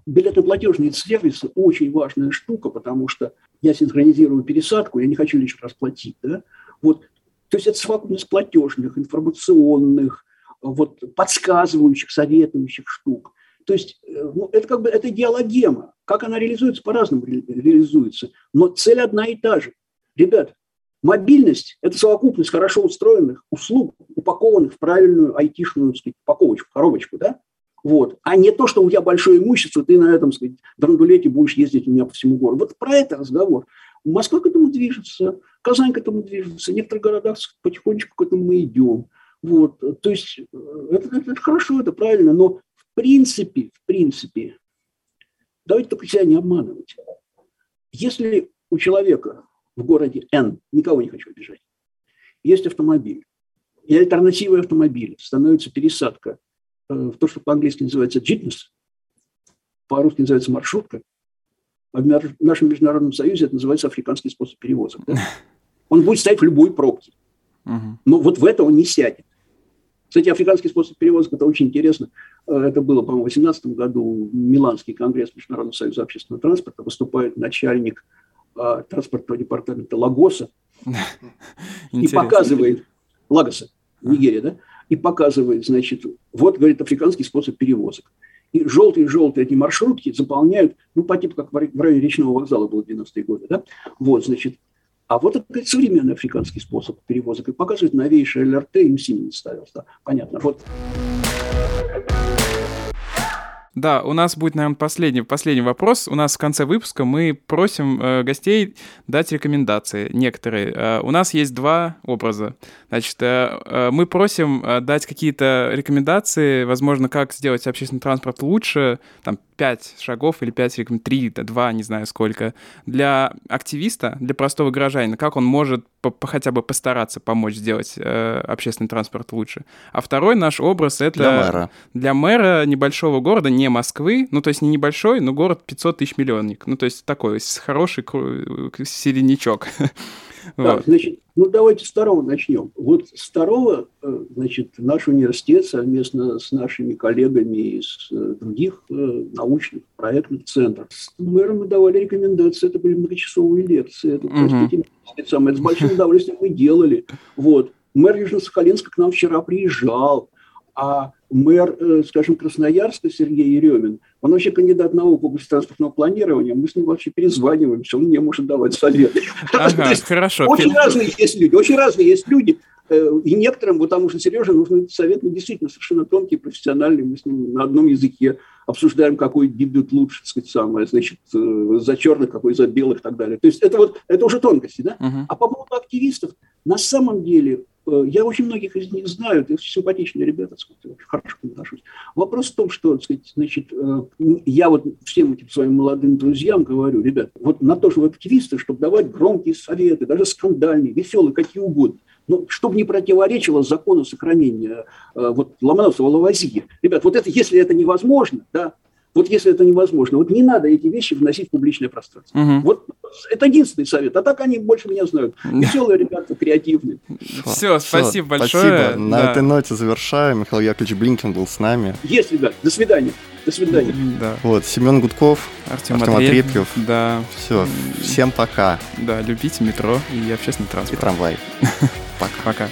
Speaker 3: билетно-платежные сервисы очень важная штука, потому что я синхронизирую пересадку, я не хочу лишний раз платить, да. Вот, то есть это совокупность платежных, информационных, вот, подсказывающих, советующих штук. То есть э, ну, это как бы это диалогема. Как она реализуется, по-разному реализуется. Но цель одна и та же. Ребят, мобильность – это совокупность хорошо устроенных услуг, упакованных в правильную айтишную сказать, упаковочку, коробочку, да? Вот. А не то, что у тебя большое имущество, ты на этом, сказать, драндулете будешь ездить у меня по всему городу. Вот про это разговор. Москва к этому движется, Казань к этому движется, в некоторых городах потихонечку к этому мы идем. Вот. То есть э, это, это, хорошо, это правильно, но в принципе, в принципе, давайте только себя не обманывать. Если у человека в городе Н, никого не хочу обижать, есть автомобиль, и альтернативой автомобиля становится пересадка э, в то, что по-английски называется джитнес, по-русски называется маршрутка, а в нашем международном союзе это называется африканский способ перевозок. Да? Он будет стоять в любой пробке. Но вот в это он не сядет. Кстати, африканский способ перевозок – это очень интересно. Э, это было, по-моему, в 2018 году. Миланский конгресс Международного союза общественного транспорта выступает начальник а, транспортного департамента Лагоса и показывает, Лагоса, Нигерия, да, и показывает, значит, вот, говорит, африканский способ перевозок. И желтые-желтые эти маршрутки заполняют, ну, по типу, как в районе речного вокзала было в 90-е годы, да, вот, значит, а вот это современный африканский способ перевозок. И показывает новейшее ЛРТ, им Сименс ставился. Понятно. Вот.
Speaker 1: Да, у нас будет, наверное, последний, последний вопрос. У нас в конце выпуска мы просим э, гостей дать рекомендации некоторые. Э, у нас есть два образа. Значит, э, э, мы просим э, дать какие-то рекомендации, возможно, как сделать общественный транспорт лучше, там, пять шагов или пять рекомендаций, 3, 2, не знаю сколько, для активиста, для простого гражданина, как он может по, по, хотя бы постараться помочь сделать э, общественный транспорт лучше. А второй наш образ — это...
Speaker 2: Для мэра.
Speaker 1: Для мэра небольшого города, не Москвы, ну, то есть не небольшой, но город 500 тысяч миллионник. Ну, то есть такой хороший середнячок.
Speaker 3: Так, значит, ну давайте с второго начнем. Вот с второго, э, значит, наш университет совместно с нашими коллегами из э, других э, научных проектных центров с мэром мы давали рекомендации, это были многочасовые лекции, это, простите, uh-huh. самое, это с большим удовольствием мы делали. Вот. Мэр Южно-Сахалинска к нам вчера приезжал, а мэр, скажем, Красноярска Сергей Еремин, он вообще кандидат наук области транспортного планирования, мы с ним вообще перезваниваемся, он мне может давать советы.
Speaker 1: Ага, хорошо.
Speaker 3: Очень разные есть люди, очень разные есть люди. Э, и некоторым, вот тому же Сереже, нужен совет, ну, действительно, совершенно тонкий, профессиональный. Мы с ним на одном языке обсуждаем, какой дебют лучше, так сказать, самое, значит, э, за черных, какой за белых и так далее. То есть это вот, это уже тонкости, да? Uh-huh. А по поводу активистов, на самом деле, я очень многих из них знаю, это симпатичные ребята, сказать, очень хорошо отношусь. Вопрос в том, что, сказать, значит, я вот всем этим своим молодым друзьям говорю, ребят, вот на то, что вы активисты, чтобы давать громкие советы, даже скандальные, веселые, какие угодно, ну, чтобы не противоречило закону сохранения э, вот, Ломоносова-Лавазии. Ребят, вот это, если это невозможно, да, вот если это невозможно, вот не надо эти вещи вносить в публичное пространство. Угу. Вот это единственный совет. А так они больше меня знают. Веселые ребята, креативные.
Speaker 1: Все, спасибо большое.
Speaker 2: Спасибо. На этой ноте завершаем. Михаил Яковлевич Блинкин был с нами.
Speaker 3: Есть, ребят. До свидания. До свидания.
Speaker 2: Да. Вот, Семен Гудков,
Speaker 1: Артем, Артем Отрепьев.
Speaker 2: Да. Все, всем пока.
Speaker 1: Да, любите метро и общественный транспорт.
Speaker 2: И трамвай.
Speaker 1: Пока. Пока.